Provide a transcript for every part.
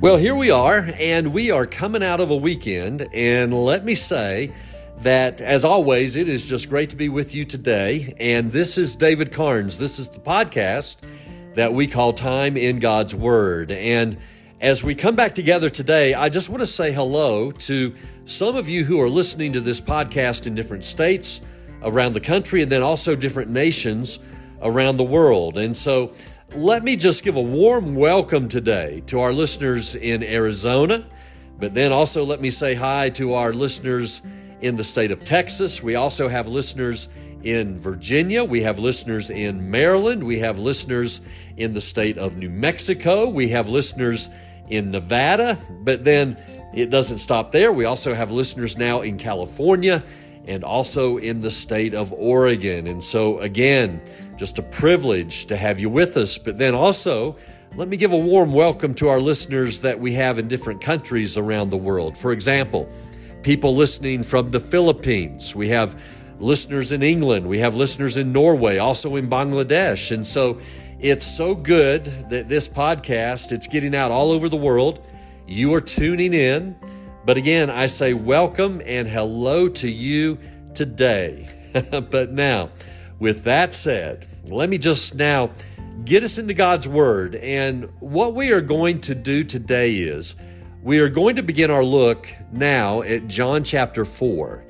Well, here we are, and we are coming out of a weekend. And let me say that, as always, it is just great to be with you today. And this is David Carnes. This is the podcast that we call Time in God's Word. And as we come back together today, I just want to say hello to some of you who are listening to this podcast in different states around the country and then also different nations around the world. And so, let me just give a warm welcome today to our listeners in Arizona, but then also let me say hi to our listeners in the state of Texas. We also have listeners in Virginia. We have listeners in Maryland. We have listeners in the state of New Mexico. We have listeners in Nevada, but then it doesn't stop there. We also have listeners now in California and also in the state of Oregon. And so, again, just a privilege to have you with us. But then also, let me give a warm welcome to our listeners that we have in different countries around the world. For example, people listening from the Philippines. We have listeners in England. We have listeners in Norway, also in Bangladesh. And so it's so good that this podcast, it's getting out all over the world. You are tuning in. But again, I say welcome and hello to you today. but now, with that said, let me just now get us into God's Word. And what we are going to do today is we are going to begin our look now at John chapter 4.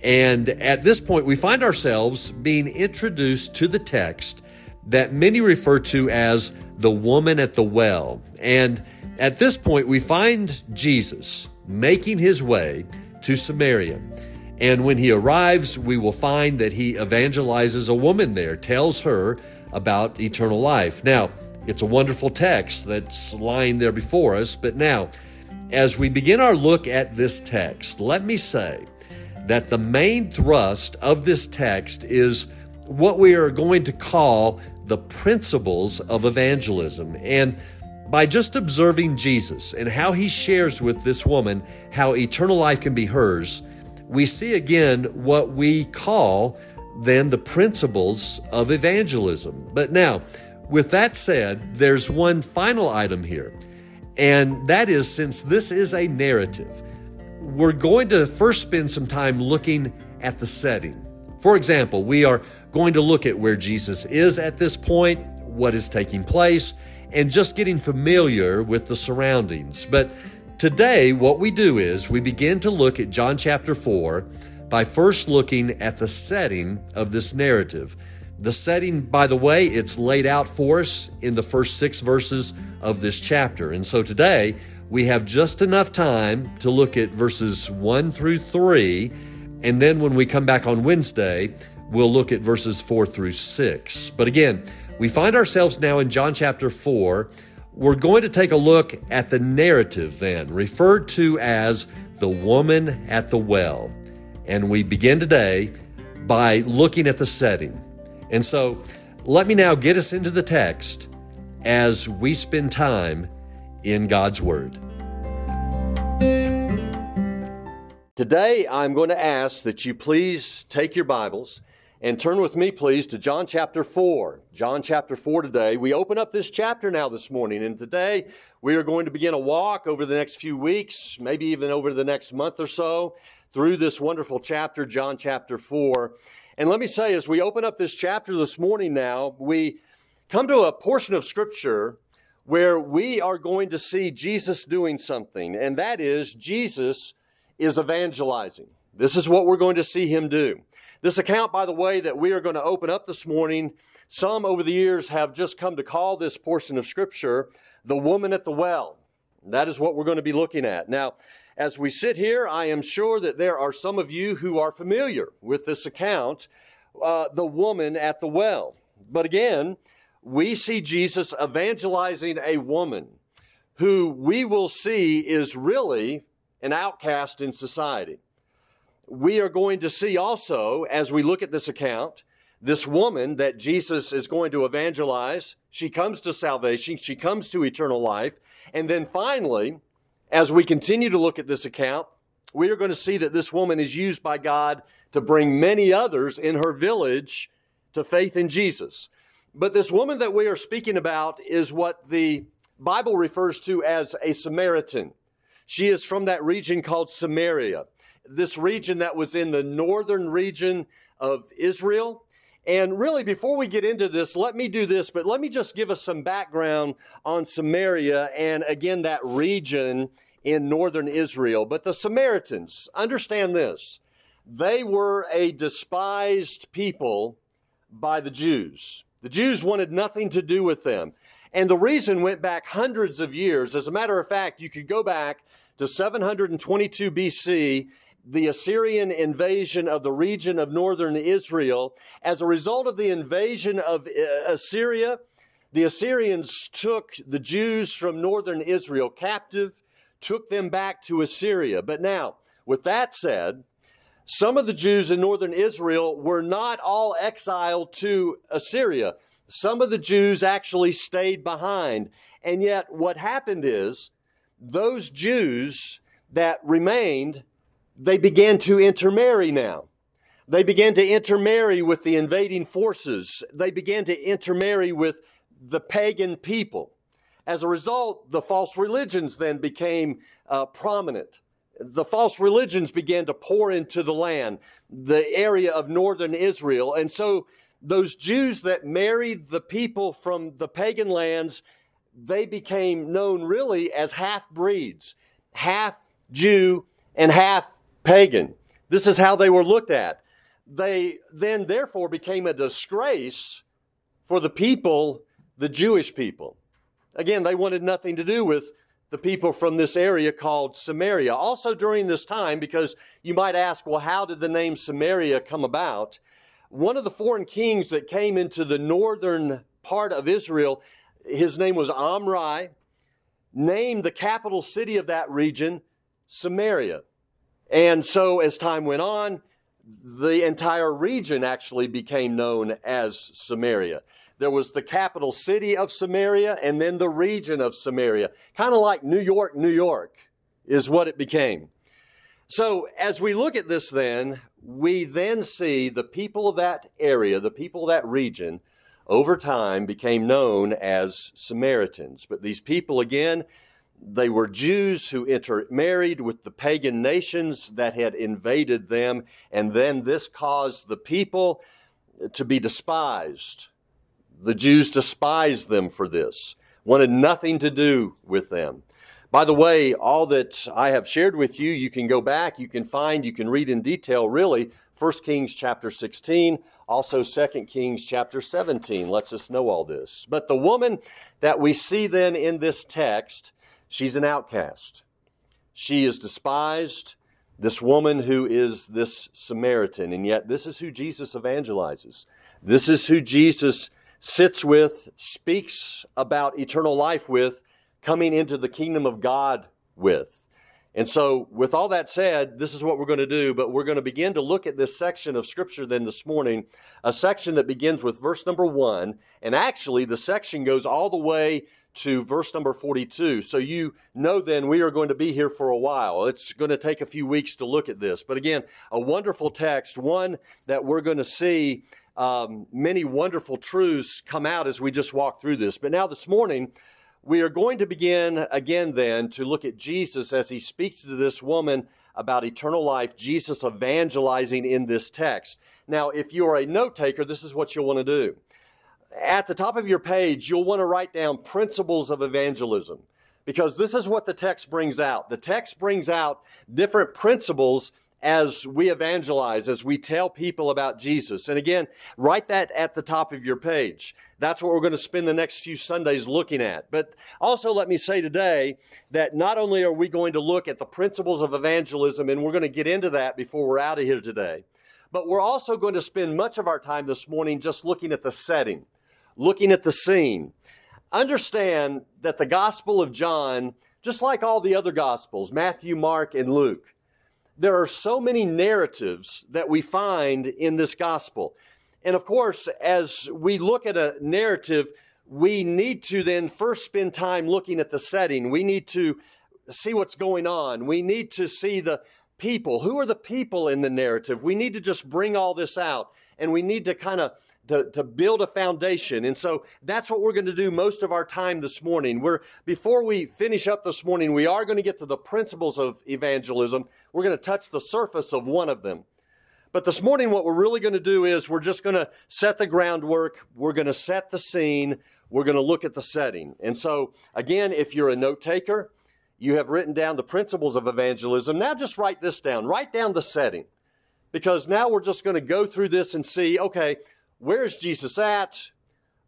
And at this point, we find ourselves being introduced to the text that many refer to as the woman at the well. And at this point, we find Jesus making his way to Samaria. And when he arrives, we will find that he evangelizes a woman there, tells her about eternal life. Now, it's a wonderful text that's lying there before us, but now, as we begin our look at this text, let me say that the main thrust of this text is what we are going to call the principles of evangelism. And by just observing Jesus and how he shares with this woman how eternal life can be hers, we see again what we call then the principles of evangelism. But now, with that said, there's one final item here, and that is since this is a narrative, we're going to first spend some time looking at the setting. For example, we are going to look at where Jesus is at this point, what is taking place, and just getting familiar with the surroundings. But Today, what we do is we begin to look at John chapter 4 by first looking at the setting of this narrative. The setting, by the way, it's laid out for us in the first six verses of this chapter. And so today, we have just enough time to look at verses 1 through 3. And then when we come back on Wednesday, we'll look at verses 4 through 6. But again, we find ourselves now in John chapter 4 we're going to take a look at the narrative then, referred to as the woman at the well. And we begin today by looking at the setting. And so let me now get us into the text as we spend time in God's Word. Today, I'm going to ask that you please take your Bibles and turn with me, please, to John chapter 4. John chapter 4 today. We open up this chapter now this morning, and today we are going to begin a walk over the next few weeks, maybe even over the next month or so, through this wonderful chapter, John chapter 4. And let me say, as we open up this chapter this morning now, we come to a portion of Scripture where we are going to see Jesus doing something, and that is Jesus is evangelizing. This is what we're going to see him do. This account, by the way, that we are going to open up this morning, some over the years have just come to call this portion of Scripture the woman at the well. That is what we're going to be looking at. Now, as we sit here, I am sure that there are some of you who are familiar with this account, uh, the woman at the well. But again, we see Jesus evangelizing a woman who we will see is really an outcast in society we are going to see also, as we look at this account, this woman that Jesus is going to evangelize. She comes to salvation, she comes to eternal life. And then finally, as we continue to look at this account, we are going to see that this woman is used by God to bring many others in her village to faith in Jesus. But this woman that we are speaking about is what the Bible refers to as a Samaritan. She is from that region called Samaria, this region that was in the northern region of Israel. And really, before we get into this, let me do this, but let me just give us some background on Samaria and again, that region in northern Israel. But the Samaritans, understand this, they were a despised people by the Jews. The Jews wanted nothing to do with them. And the reason went back hundreds of years. As a matter of fact, you could go back to 722 BC, the Assyrian invasion of the region of northern Israel. As a result of the invasion of uh, Assyria, the Assyrians took the Jews from northern Israel captive, took them back to Assyria. But now, with that said, some of the Jews in northern Israel were not all exiled to Assyria. Some of the Jews actually stayed behind. And yet, what happened is those Jews that remained, they began to intermarry now. They began to intermarry with the invading forces. They began to intermarry with the pagan people. As a result, the false religions then became uh, prominent. The false religions began to pour into the land, the area of northern Israel. And so those Jews that married the people from the pagan lands, they became known really as half breeds, half Jew and half pagan. This is how they were looked at. They then, therefore, became a disgrace for the people, the Jewish people. Again, they wanted nothing to do with the people from this area called Samaria. Also, during this time, because you might ask, well, how did the name Samaria come about? one of the foreign kings that came into the northern part of Israel, his name was Omri, named the capital city of that region Samaria. And so as time went on, the entire region actually became known as Samaria. There was the capital city of Samaria and then the region of Samaria. Kind of like New York, New York is what it became. So as we look at this then, we then see the people of that area, the people of that region, over time became known as Samaritans. But these people, again, they were Jews who intermarried with the pagan nations that had invaded them, and then this caused the people to be despised. The Jews despised them for this, wanted nothing to do with them. By the way, all that I have shared with you, you can go back, you can find, you can read in detail, really, 1 Kings chapter 16, also 2 Kings chapter 17 lets us know all this. But the woman that we see then in this text, she's an outcast. She is despised, this woman who is this Samaritan, and yet this is who Jesus evangelizes. This is who Jesus sits with, speaks about eternal life with, coming into the kingdom of God with. And so, with all that said, this is what we're going to do, but we're going to begin to look at this section of Scripture then this morning, a section that begins with verse number one. And actually, the section goes all the way to verse number 42. So, you know then we are going to be here for a while. It's going to take a few weeks to look at this. But again, a wonderful text, one that we're going to see um, many wonderful truths come out as we just walk through this. But now, this morning, we are going to begin again then to look at Jesus as he speaks to this woman about eternal life, Jesus evangelizing in this text. Now, if you are a note taker, this is what you'll want to do. At the top of your page, you'll want to write down principles of evangelism because this is what the text brings out. The text brings out different principles as we evangelize, as we tell people about Jesus. And again, write that at the top of your page. That's what we're going to spend the next few Sundays looking at. But also, let me say today that not only are we going to look at the principles of evangelism, and we're going to get into that before we're out of here today, but we're also going to spend much of our time this morning just looking at the setting, looking at the scene. Understand that the Gospel of John, just like all the other Gospels, Matthew, Mark, and Luke, there are so many narratives that we find in this gospel. And of course, as we look at a narrative, we need to then first spend time looking at the setting. We need to see what's going on. We need to see the people. Who are the people in the narrative? We need to just bring all this out and we need to kind of to, to build a foundation. And so that's what we're going to do most of our time this morning. We're, before we finish up this morning, we are going to get to the principles of evangelism. We're going to touch the surface of one of them. But this morning, what we're really going to do is we're just going to set the groundwork. We're going to set the scene. We're going to look at the setting. And so, again, if you're a note taker, you have written down the principles of evangelism. Now just write this down. Write down the setting. Because now we're just going to go through this and see, okay, where's Jesus at?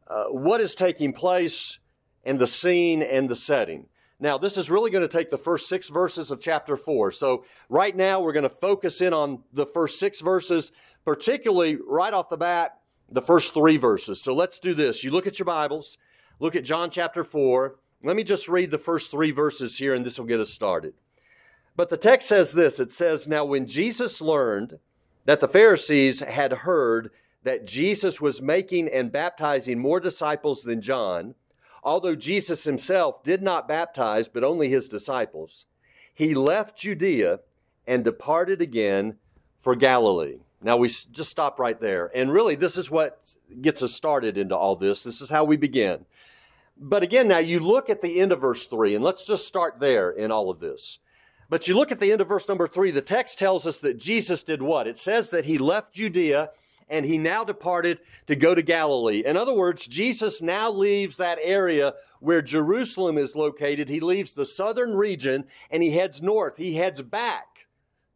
Uh, what is taking place? And the scene and the setting. Now, this is really going to take the first six verses of chapter four. So, right now, we're going to focus in on the first six verses, particularly right off the bat, the first three verses. So, let's do this. You look at your Bibles, look at John chapter four. Let me just read the first three verses here, and this will get us started. But the text says this it says, Now, when Jesus learned that the Pharisees had heard that Jesus was making and baptizing more disciples than John, although Jesus himself did not baptize, but only his disciples, he left Judea and departed again for Galilee. Now we just stop right there. And really, this is what gets us started into all this. This is how we begin. But again, now you look at the end of verse 3, and let's just start there in all of this. But you look at the end of verse number 3, the text tells us that Jesus did what? It says that he left Judea and he now departed to go to Galilee. In other words, Jesus now leaves that area where Jerusalem is located. He leaves the southern region and he heads north. He heads back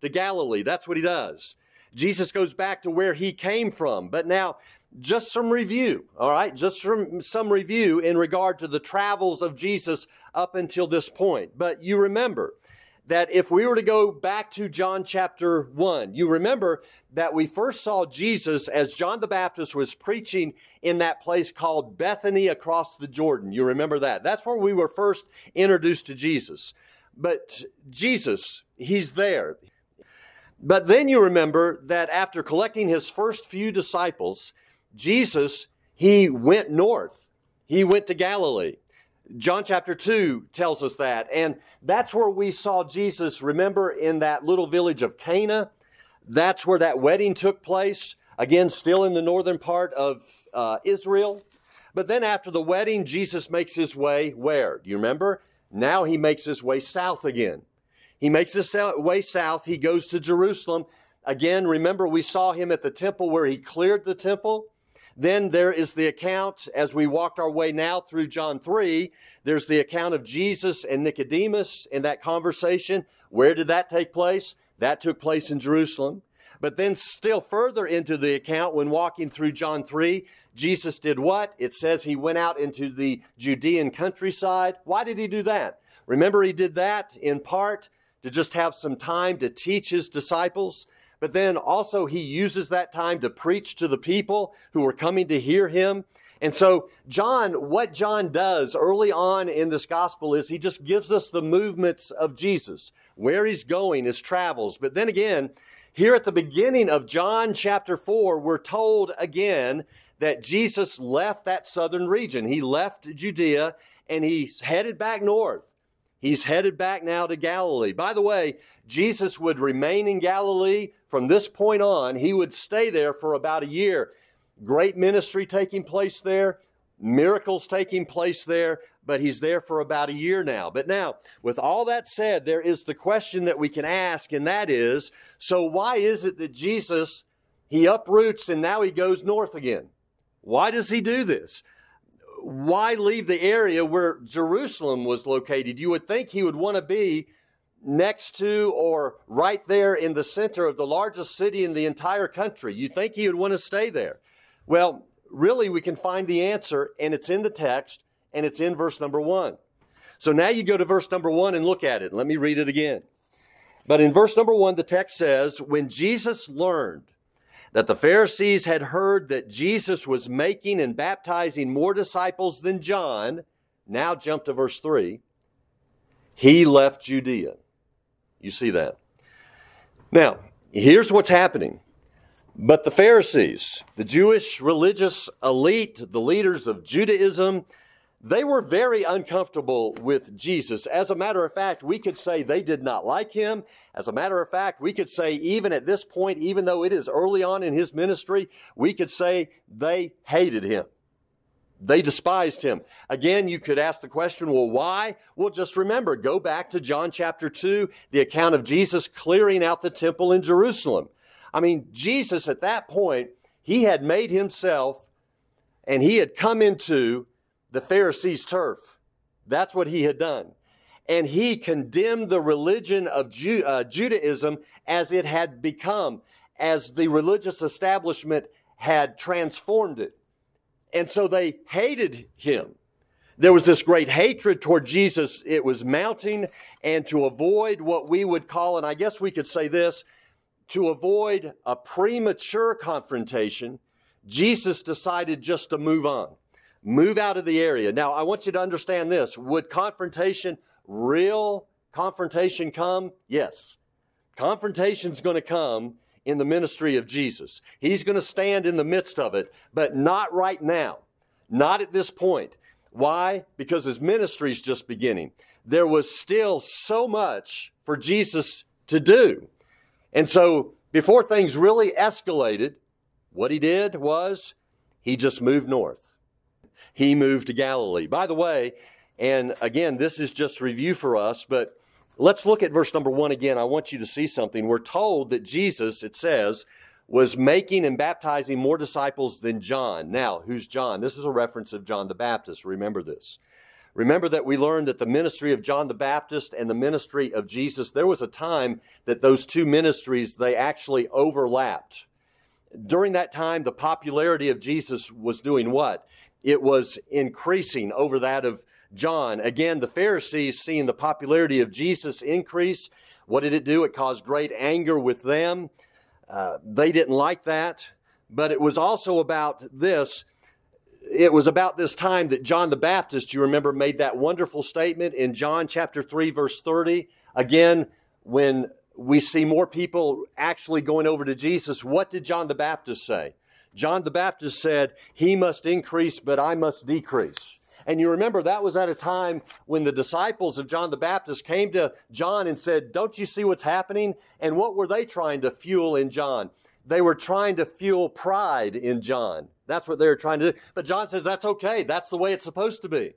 to Galilee. That's what he does. Jesus goes back to where he came from. But now, just some review, all right? Just from some review in regard to the travels of Jesus up until this point. But you remember, that if we were to go back to John chapter 1, you remember that we first saw Jesus as John the Baptist was preaching in that place called Bethany across the Jordan. You remember that? That's where we were first introduced to Jesus. But Jesus, he's there. But then you remember that after collecting his first few disciples, Jesus, he went north. He went to Galilee. John chapter 2 tells us that. And that's where we saw Jesus, remember, in that little village of Cana. That's where that wedding took place. Again, still in the northern part of uh, Israel. But then after the wedding, Jesus makes his way where? Do you remember? Now he makes his way south again. He makes his way south. He goes to Jerusalem. Again, remember, we saw him at the temple where he cleared the temple. Then there is the account, as we walked our way now through John 3, there's the account of Jesus and Nicodemus in that conversation. Where did that take place? That took place in Jerusalem. But then, still further into the account, when walking through John 3, Jesus did what? It says he went out into the Judean countryside. Why did he do that? Remember, he did that in part to just have some time to teach his disciples but then also he uses that time to preach to the people who are coming to hear him. And so, John, what John does early on in this gospel is he just gives us the movements of Jesus, where he's going, his travels. But then again, here at the beginning of John chapter 4, we're told again that Jesus left that southern region. He left Judea and he headed back north. He's headed back now to Galilee. By the way, Jesus would remain in Galilee from this point on. He would stay there for about a year. Great ministry taking place there, miracles taking place there, but he's there for about a year now. But now, with all that said, there is the question that we can ask, and that is so why is it that Jesus, he uproots and now he goes north again? Why does he do this? Why leave the area where Jerusalem was located? You would think he would want to be next to or right there in the center of the largest city in the entire country. You'd think he would want to stay there. Well, really, we can find the answer, and it's in the text, and it's in verse number one. So now you go to verse number one and look at it. Let me read it again. But in verse number one, the text says, When Jesus learned that the Pharisees had heard that Jesus was making and baptizing more disciples than John, now jump to verse 3, he left Judea. You see that? Now, here's what's happening. But the Pharisees, the Jewish religious elite, the leaders of Judaism, they were very uncomfortable with Jesus. As a matter of fact, we could say they did not like him. As a matter of fact, we could say even at this point, even though it is early on in his ministry, we could say they hated him. They despised him. Again, you could ask the question, well, why? Well, just remember, go back to John chapter 2, the account of Jesus clearing out the temple in Jerusalem. I mean, Jesus at that point, he had made himself and he had come into the Pharisees' turf. That's what he had done. And he condemned the religion of Ju- uh, Judaism as it had become, as the religious establishment had transformed it. And so they hated him. There was this great hatred toward Jesus. It was mounting. And to avoid what we would call, and I guess we could say this, to avoid a premature confrontation, Jesus decided just to move on, move out of the area. Now, I want you to understand this. Would confrontation, real confrontation come? Yes. Confrontation's going to come in the ministry of Jesus. He's going to stand in the midst of it, but not right now. Not at this point. Why? Because his ministry is just beginning. There was still so much for Jesus to do. And so before things really escalated, what he did was he just moved north. He moved to Galilee. By the way, and again, this is just review for us, but let's look at verse number one again. I want you to see something. We're told that Jesus, it says, was making and baptizing more disciples than John. Now, who's John? This is a reference of John the Baptist. Remember this. Remember that we learned that the ministry of John the Baptist and the ministry of Jesus, there was a time that those two ministries, they actually overlapped. During that time, the popularity of Jesus was doing what? It was increasing over that of John. Again, the Pharisees, seeing the popularity of Jesus increase, what did it do? It caused great anger with them. Uh, they didn't like that. But it was also about this it was about this time that John the Baptist, you remember, made that wonderful statement in John chapter 3, verse 30. Again, when we see more people actually going over to Jesus, what did John the Baptist say? John the Baptist said, He must increase, but I must decrease. And you remember that was at a time when the disciples of John the Baptist came to John and said, Don't you see what's happening? And what were they trying to fuel in John? They were trying to fuel pride in John. That's what they were trying to do. But John says that's okay. That's the way it's supposed to be.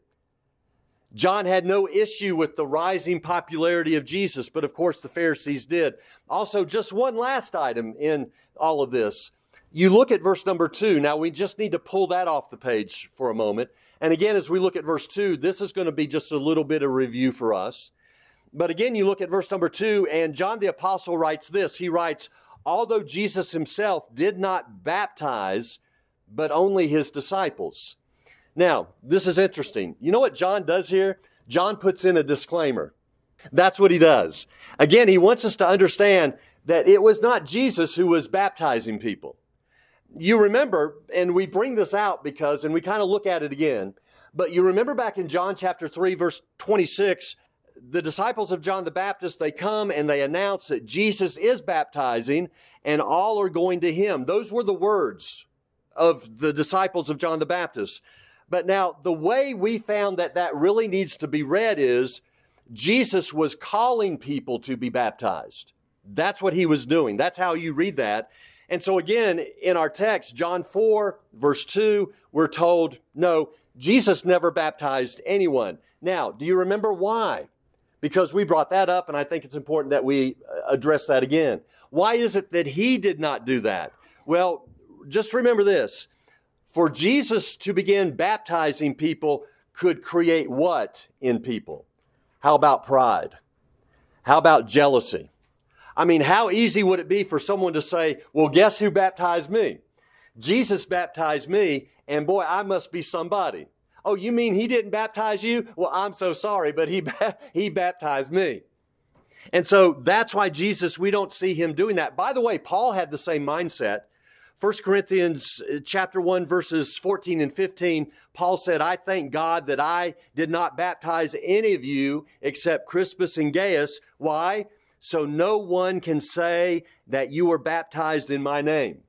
John had no issue with the rising popularity of Jesus, but of course the Pharisees did. Also, just one last item in all of this. You look at verse number two. Now, we just need to pull that off the page for a moment. And again, as we look at verse two, this is going to be just a little bit of review for us. But again, you look at verse number two, and John the Apostle writes this. He writes, although Jesus himself did not baptize, but only his disciples. Now, this is interesting. You know what John does here? John puts in a disclaimer. That's what he does. Again, he wants us to understand that it was not Jesus who was baptizing people. You remember, and we bring this out because, and we kind of look at it again, but you remember back in John chapter 3, verse 26, the disciples of John the Baptist, they come and they announce that Jesus is baptizing and all are going to him. Those were the words of the disciples of John the Baptist. But now, the way we found that that really needs to be read is Jesus was calling people to be baptized. That's what he was doing. That's how you read that. And so, again, in our text, John 4, verse 2, we're told, no, Jesus never baptized anyone. Now, do you remember why? Because we brought that up, and I think it's important that we uh, address that again. Why is it that he did not do that? Well, just remember this for Jesus to begin baptizing people could create what in people? How about pride? How about jealousy? I mean, how easy would it be for someone to say, well, guess who baptized me? Jesus baptized me, and boy, I must be somebody. Oh, you mean he didn't baptize you? Well, I'm so sorry, but he, he baptized me. And so that's why Jesus, we don't see him doing that. By the way, Paul had the same mindset 1 Corinthians uh, chapter 1 verses 14 and 15, Paul said, I thank God that I did not baptize any of you except Crispus and Gaius. Why? So no one can say that you were baptized in my name.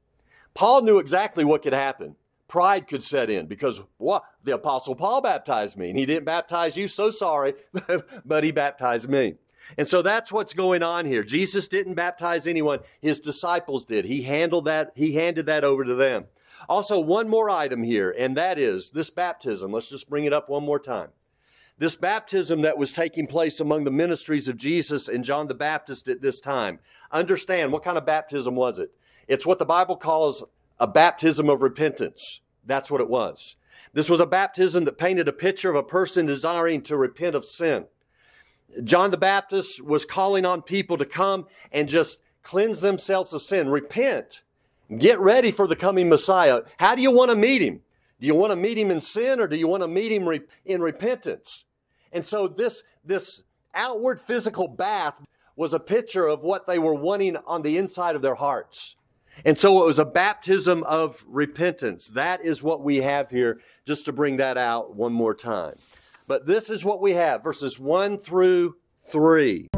Paul knew exactly what could happen. pride could set in because what? The apostle Paul baptized me and he didn't baptize you so sorry but he baptized me. And so that's what's going on here. Jesus didn't baptize anyone. His disciples did. He handled that he handed that over to them. Also one more item here and that is this baptism. Let's just bring it up one more time this baptism that was taking place among the ministries of Jesus and John the Baptist at this time understand what kind of baptism was it it's what the Bible calls a baptism of repentance. That's what it was. This was a baptism that painted a picture of a person desiring to repent of sin. John the Baptist was calling on people to come and just cleanse themselves of sin, repent, get ready for the coming Messiah. How do you want to meet him? Do you want to meet him in sin or do you want to meet him in repentance? And so this, this outward physical bath was a picture of what they were wanting on the inside of their hearts. And so it was a baptism of repentance. That is what we have here, just to bring that out one more time. But this is what we have verses 1 through 3.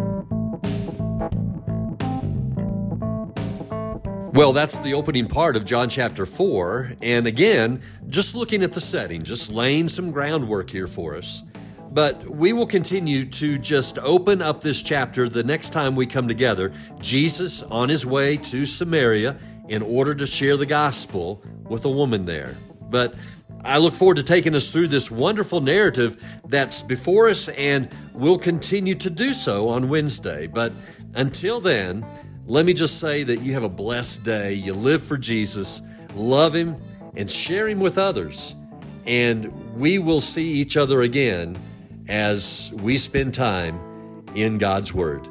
Well, that's the opening part of John chapter 4. And again, just looking at the setting, just laying some groundwork here for us. But we will continue to just open up this chapter the next time we come together. Jesus on his way to Samaria in order to share the gospel with a woman there. But I look forward to taking us through this wonderful narrative that's before us and we'll continue to do so on Wednesday. But until then, let me just say that you have a blessed day. You live for Jesus, love Him, and share Him with others. And we will see each other again as we spend time in God's Word.